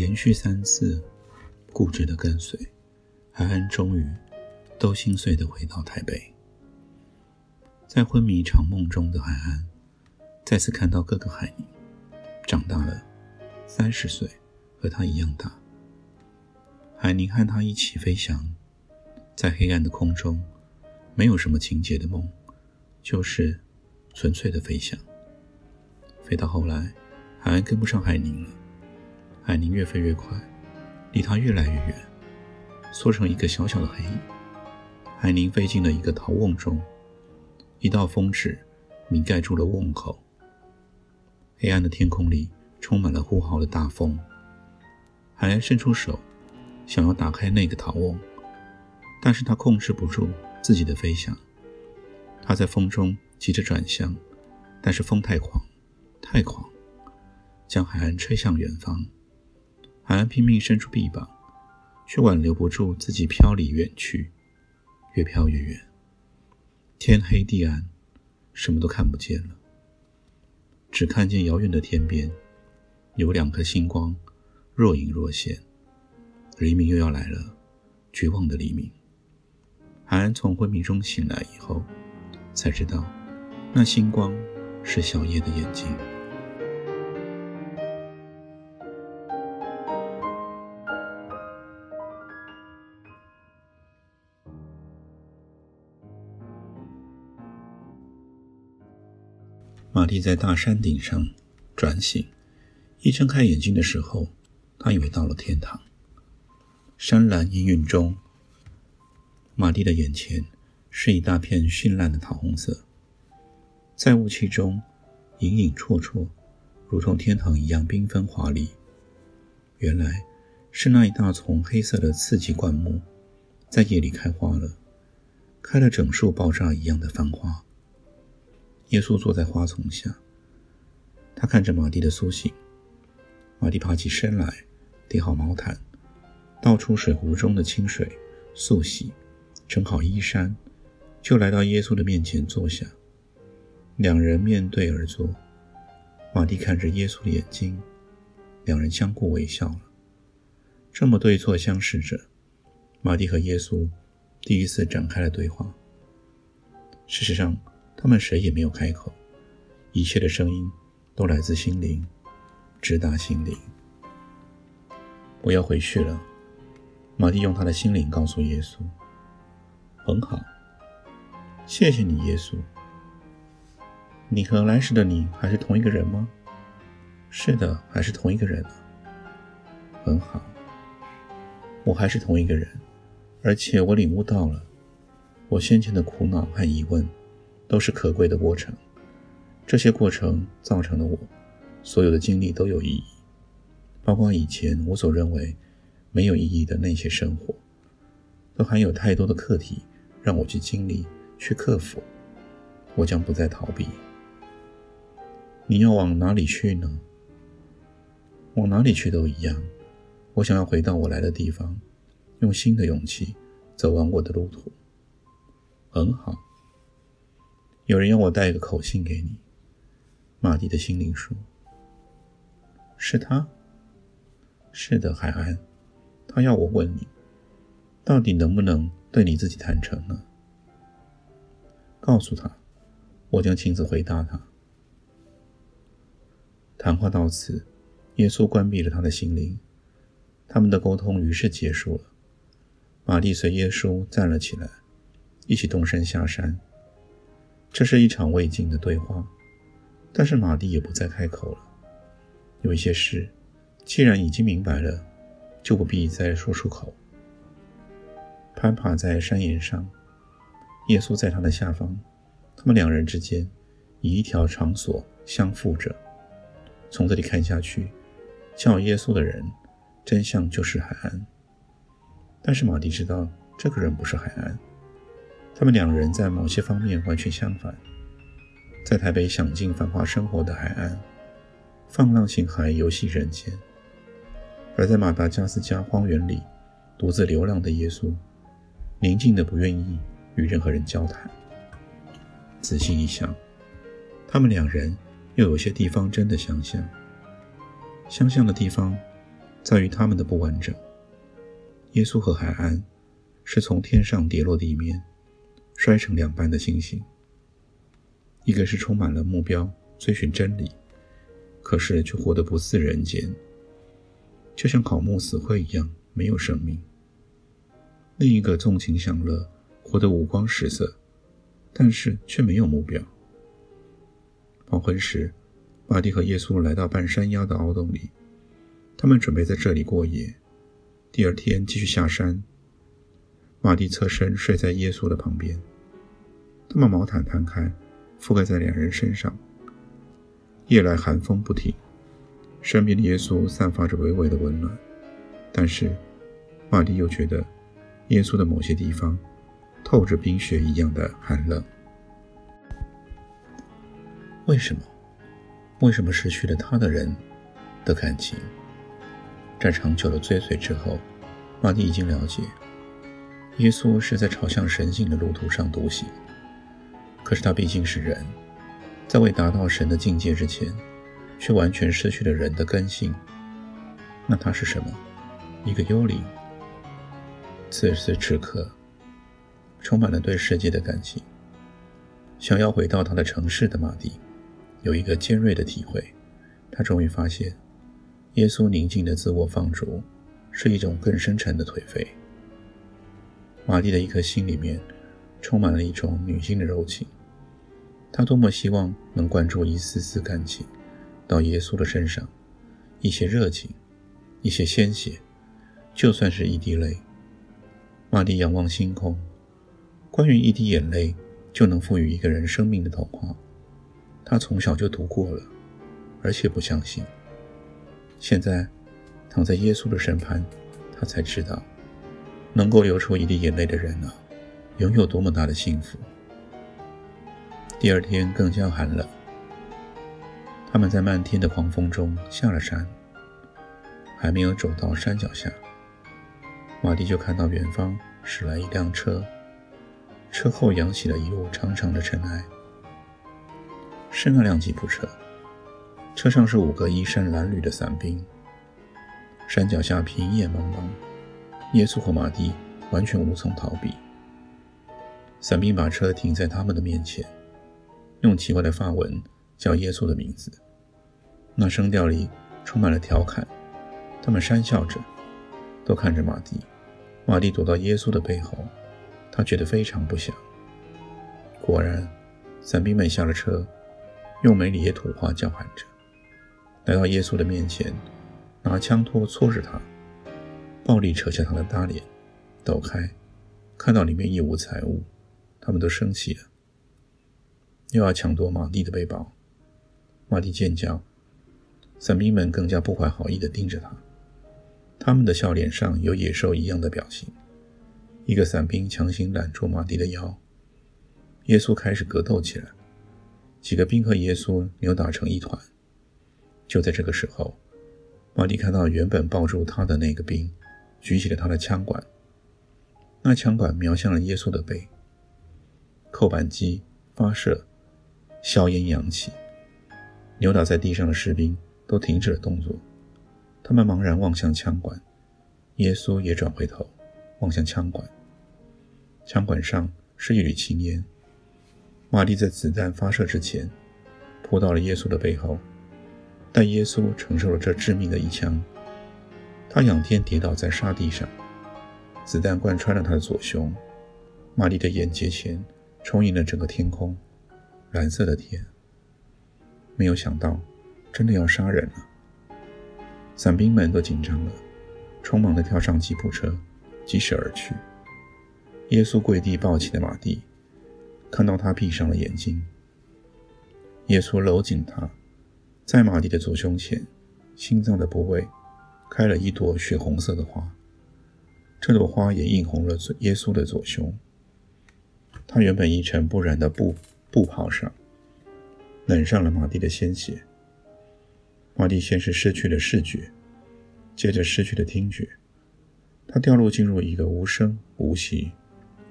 连续三次固执的跟随，海安终于都心碎的回到台北。在昏迷长梦中的海安，再次看到哥哥海宁长大了，三十岁，和他一样大。海宁和他一起飞翔，在黑暗的空中，没有什么情节的梦，就是纯粹的飞翔。飞到后来，海安跟不上海宁了。海宁越飞越快，离他越来越远，缩成一个小小的黑影。海宁飞进了一个陶瓮中，一道风纸弥盖住了瓮口。黑暗的天空里充满了呼号的大风。海安伸出手，想要打开那个陶瓮，但是他控制不住自己的飞翔。他在风中急着转向，但是风太狂，太狂，将海岸吹向远方。海安拼命伸出臂膀，却挽留不住自己飘离远去，越飘越远。天黑地暗，什么都看不见了，只看见遥远的天边有两颗星光，若隐若现。黎明又要来了，绝望的黎明。海安从昏迷中醒来以后，才知道那星光是小叶的眼睛。马蒂在大山顶上转醒，一睁开眼睛的时候，他以为到了天堂。山岚阴云中，马蒂的眼前是一大片绚烂的桃红色，在雾气中隐隐绰绰，如同天堂一样缤纷华丽。原来是那一大丛黑色的刺棘灌木，在夜里开花了，开了整树爆炸一样的繁花。耶稣坐在花丛下，他看着马蒂的苏醒。马蒂爬起身来，叠好毛毯，倒出水壶中的清水，漱洗，整好衣衫，就来到耶稣的面前坐下。两人面对而坐，马蒂看着耶稣的眼睛，两人相互微笑了。这么对坐相视着，马蒂和耶稣第一次展开了对话。事实上。他们谁也没有开口，一切的声音都来自心灵，直达心灵。我要回去了，马蒂用他的心灵告诉耶稣：“很好，谢谢你，耶稣。你和来时的你还是同一个人吗？是的，还是同一个人。很好，我还是同一个人，而且我领悟到了我先前的苦恼和疑问。”都是可贵的过程，这些过程造成了我所有的经历都有意义，包括以前我所认为没有意义的那些生活，都含有太多的课题让我去经历、去克服。我将不再逃避。你要往哪里去呢？往哪里去都一样。我想要回到我来的地方，用新的勇气走完我的路途。很好。有人要我带一个口信给你，马蒂的心灵说：“是他，是的，海安，他要我问你，到底能不能对你自己坦诚呢？告诉他，我将亲自回答他。”谈话到此，耶稣关闭了他的心灵，他们的沟通于是结束了。马蒂随耶稣站了起来，一起动身下山。这是一场未尽的对话，但是马蒂也不再开口了。有一些事，既然已经明白了，就不必再说出口。攀爬在山岩上，耶稣在他的下方，他们两人之间以一条长索相附着。从这里看下去，叫耶稣的人真相就是海安。但是马蒂知道这个人不是海安，他们两人在某些方面完全相反。在台北享尽繁华生活的海岸，放浪形骸游戏人间；而在马达加斯加荒原里，独自流浪的耶稣，宁静的不愿意与任何人交谈。仔细一想，他们两人又有些地方真的相像。相像的地方，在于他们的不完整。耶稣和海岸，是从天上跌落地面，摔成两半的星星。一个是充满了目标，追寻真理，可是却活得不似人间，就像槁木死灰一样没有生命；另一个纵情享乐，活得五光十色，但是却没有目标。黄昏时，马蒂和耶稣来到半山腰的凹洞里，他们准备在这里过夜，第二天继续下山。马蒂侧身睡在耶稣的旁边，他们毛毯摊开。覆盖在两人身上。夜来寒风不停，身边的耶稣散发着微微的温暖，但是玛丽又觉得耶稣的某些地方透着冰雪一样的寒冷。为什么？为什么失去了他的人的感情？在长久的追随之后，玛丽已经了解，耶稣是在朝向神性的路途上独行。可是他毕竟是人，在未达到神的境界之前，却完全失去了人的根性。那他是什么？一个幽灵。此时此刻，充满了对世界的感情。想要回到他的城市的马蒂，有一个尖锐的体会。他终于发现，耶稣宁静的自我放逐，是一种更深沉的颓废。马蒂的一颗心里面，充满了一种女性的柔情。他多么希望能灌注一丝丝感情到耶稣的身上，一些热情，一些鲜血，就算是一滴泪。玛丽仰望星空，关于一滴眼泪就能赋予一个人生命的童话，他从小就读过了，而且不相信。现在躺在耶稣的身旁，他才知道，能够流出一滴眼泪的人啊，拥有多么大的幸福。第二天更加寒冷，他们在漫天的狂风中下了山。还没有走到山脚下，马蒂就看到远方驶来一辆车，车后扬起了一路长长的尘埃。是那辆吉普车，车上是五个衣衫褴褛的伞兵。山脚下平野茫茫，耶稣和马蒂完全无从逃避。伞兵把车停在他们的面前。用奇怪的发文叫耶稣的名字，那声调里充满了调侃。他们讪笑着，都看着马蒂。马蒂躲到耶稣的背后，他觉得非常不祥。果然，伞兵们下了车，用梅里耶土话叫喊着，来到耶稣的面前，拿枪托戳着他，暴力扯下他的大脸，抖开，看到里面一无财物，他们都生气了。又要抢夺马蒂的背包，马蒂尖叫，伞兵们更加不怀好意地盯着他，他们的笑脸上有野兽一样的表情。一个伞兵强行揽住马蒂的腰，耶稣开始格斗起来，几个兵和耶稣扭打成一团。就在这个时候，马蒂看到原本抱住他的那个兵举起了他的枪管，那枪管瞄向了耶稣的背，扣扳机发射。硝烟扬起，扭倒在地上的士兵都停止了动作，他们茫然望向枪管。耶稣也转回头，望向枪管。枪管上是一缕青烟。玛丽在子弹发射之前，扑到了耶稣的背后，但耶稣承受了这致命的一枪。他仰天跌倒在沙地上，子弹贯穿了他的左胸。玛丽的眼睫前充盈了整个天空。蓝色的天，没有想到，真的要杀人了。伞兵们都紧张了，匆忙地跳上吉普车，疾驶而去。耶稣跪地抱起了马蒂，看到他闭上了眼睛。耶稣搂紧他，在马蒂的左胸前，心脏的部位，开了一朵血红色的花。这朵花也映红了耶稣的左胸。他原本一尘不染的布布袍上，染上了马蒂的鲜血。马蒂先是失去了视觉，接着失去了听觉，他掉落进入一个无声无息、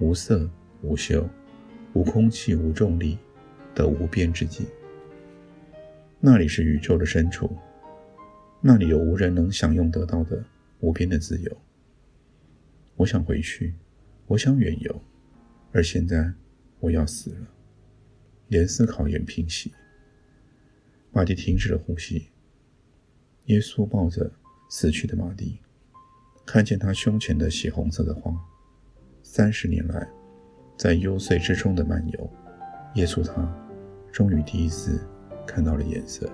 无色无嗅、无空气无重力的无边之界。那里是宇宙的深处，那里有无人能享用得到的无边的自由。我想回去，我想远游，而现在我要死了。连思考也平息，马蒂停止了呼吸。耶稣抱着死去的马蒂，看见他胸前的血红色的花。三十年来，在幽邃之中的漫游，耶稣他终于第一次看到了颜色。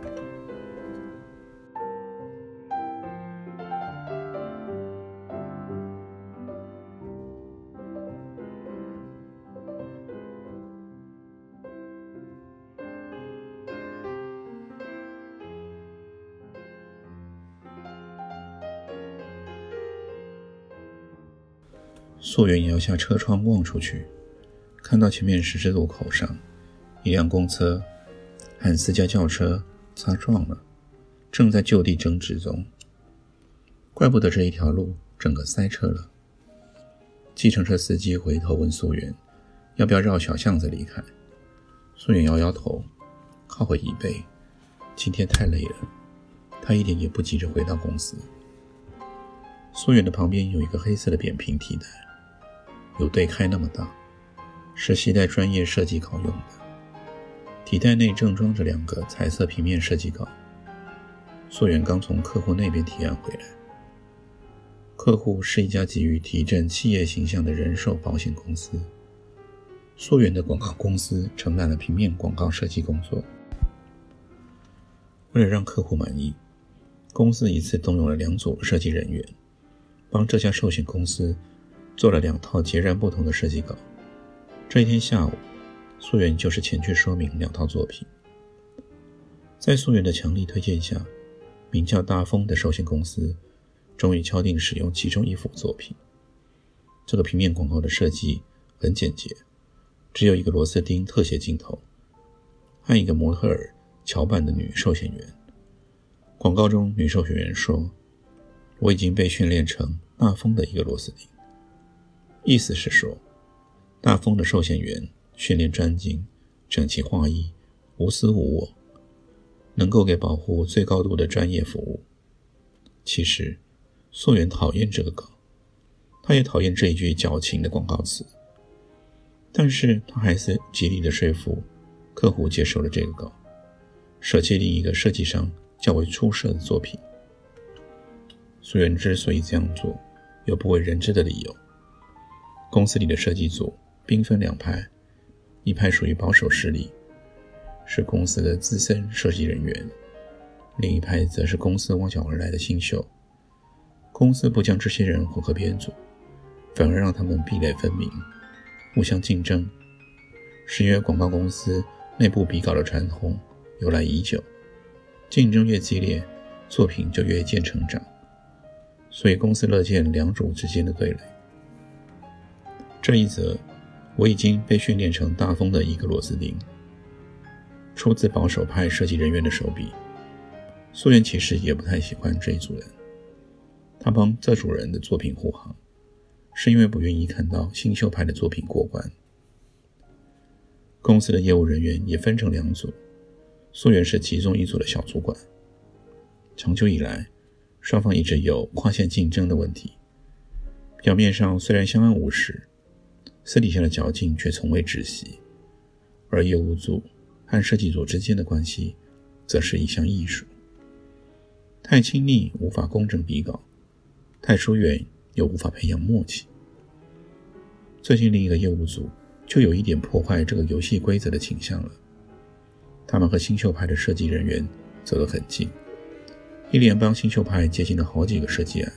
溯源摇下车窗望出去，看到前面十字路口上，一辆公车和私家轿车擦撞了，正在就地争执中。怪不得这一条路整个塞车了。计程车司机回头问溯源：“要不要绕小巷子离开？”溯源摇摇头，靠回椅背：“今天太累了。”他一点也不急着回到公司。溯源的旁边有一个黑色的扁平提袋。有对开那么大，是携带专业设计稿用的。提袋内正装着两个彩色平面设计稿。溯源刚从客户那边提案回来，客户是一家急于提振企业形象的人寿保险公司。溯源的广告公司承揽了平面广告设计工作。为了让客户满意，公司一次动用了两组设计人员，帮这家寿险公司。做了两套截然不同的设计稿。这一天下午，素媛就是前去说明两套作品。在素媛的强力推荐下，名叫大风的寿险公司终于敲定使用其中一幅作品。这个平面广告的设计很简洁，只有一个螺丝钉特写镜头和一个模特儿乔扮的女寿险员。广告中，女寿险员说：“我已经被训练成大风的一个螺丝钉。”意思是说，大风的寿险员训练专精，整齐划一，无私无我，能够给保护最高度的专业服务。其实，素媛讨厌这个稿，他也讨厌这一句矫情的广告词，但是他还是极力的说服客户接受了这个稿，舍弃另一个设计上较为出色的作品。素媛之所以这样做，有不为人知的理由。公司里的设计组兵分两派，一派属于保守势力，是公司的资深设计人员；另一派则是公司挖角而来的新秀。公司不将这些人混合编组，反而让他们壁垒分明，互相竞争。是因为广告公司内部比稿的传统由来已久，竞争越激烈，作品就越见成长，所以公司乐见两组之间的对垒。这一则，我已经被训练成大风的一个螺丝钉。出自保守派设计人员的手笔。素媛其实也不太喜欢这一组人，他帮这组人的作品护航，是因为不愿意看到新秀派的作品过关。公司的业务人员也分成两组，素媛是其中一组的小主管。长久以来，双方一直有跨线竞争的问题。表面上虽然相安无事。私底下的较劲却从未止息，而业务组和设计组之间的关系，则是一项艺术。太亲密无法公正比稿，太疏远又无法培养默契。最近另一个业务组就有一点破坏这个游戏规则的倾向了。他们和新秀派的设计人员走得很近，一连帮新秀派接近了好几个设计案，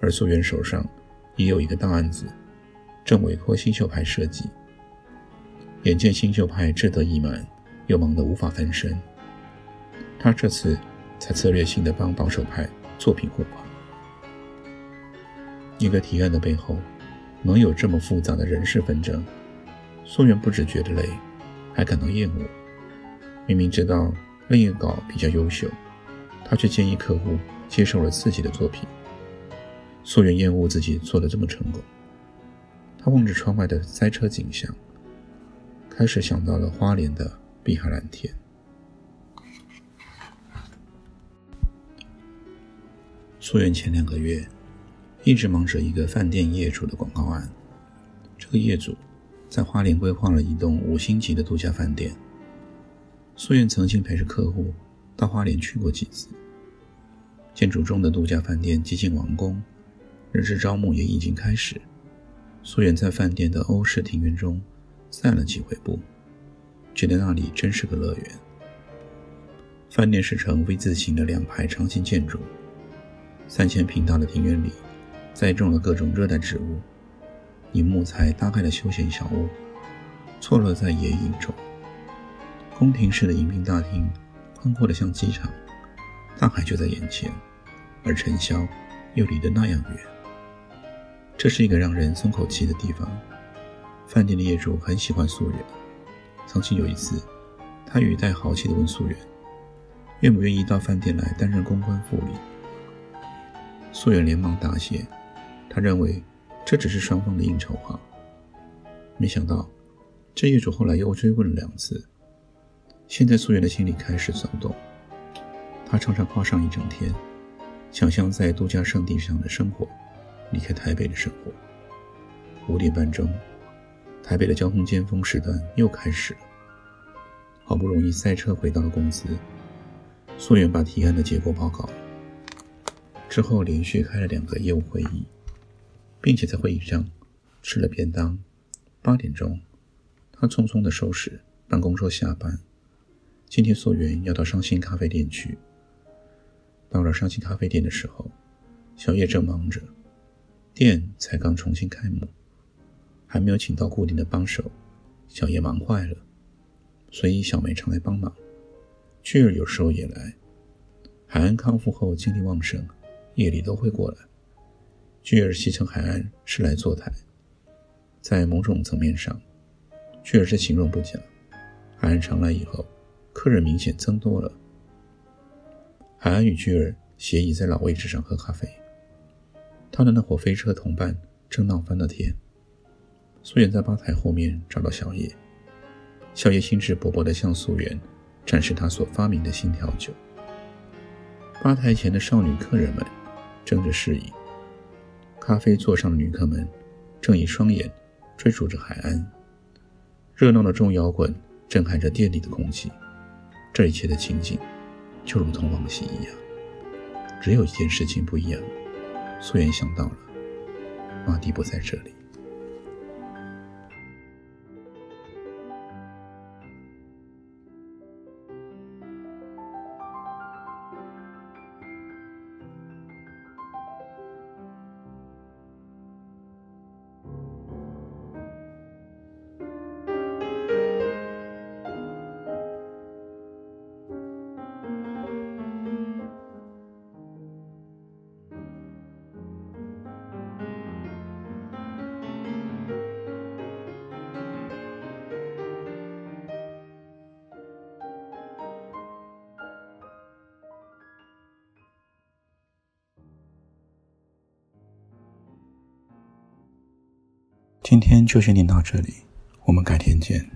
而溯源手上也有一个大案子。正委托新秀派设计，眼见新秀派志得意满，又忙得无法翻身，他这次才策略性的帮保守派作品护航。一个提案的背后，能有这么复杂的人事纷争，素媛不只觉得累，还感到厌恶。明明知道另一个稿比较优秀，他却建议客户接受了自己的作品。素媛厌恶自己做的这么成功，他望着窗外的塞车景象，开始想到了花莲的碧海蓝天。素媛前两个月。一直忙着一个饭店业主的广告案。这个业主在花莲规划了一栋五星级的度假饭店。素媛曾经陪着客户到花莲去过几次。建筑中的度假饭店接近完工，人事招募也已经开始。苏远在饭店的欧式庭院中散了几回步，觉得那里真是个乐园。饭店是呈 V 字形的两排长形建筑，三千平大的庭院里。栽种了各种热带植物，以木材搭盖的休闲小屋，错落在野影中。宫廷式的迎宾大厅，宽阔的像机场，大海就在眼前，而尘嚣又离得那样远。这是一个让人松口气的地方。饭店的业主很喜欢素媛，曾经有一次，他语带豪气地问素媛，愿不愿意到饭店来担任公关副理。素媛连忙答谢。他认为这只是双方的应酬话，没想到这业主后来又追问了两次。现在素媛的心里开始骚动，他常常花上一整天，想象在度假胜地上的生活，离开台北的生活。五点半钟，台北的交通尖峰时段又开始了。好不容易塞车回到了公司，素媛把提案的结果报告，之后连续开了两个业务会议。并且在会议上吃了便当。八点钟，他匆匆地收拾办公桌下班。今天素媛要到伤心咖啡店去。到了伤心咖啡店的时候，小叶正忙着，店才刚重新开幕，还没有请到固定的帮手，小叶忙坏了。所以小梅常来帮忙，巨儿有时候也来。海安康复后精力旺盛，夜里都会过来。巨儿戏称海岸是来坐台，在某种层面上，巨儿是形容不假。海岸常来以后，客人明显增多了。海岸与巨儿斜倚在老位置上喝咖啡，他的那伙飞车同伴正闹翻了天。素媛在吧台后面找到小野，小野兴致勃勃地向素媛展示他所发明的新调酒。吧台前的少女客人们争着示意。咖啡座上的女客们正以双眼追逐着海岸，热闹的重摇滚震撼着店里的空气。这一切的情景就如同往昔一样，只有一件事情不一样。素颜想到了，马蒂不在这里。今天就先念到这里，我们改天见。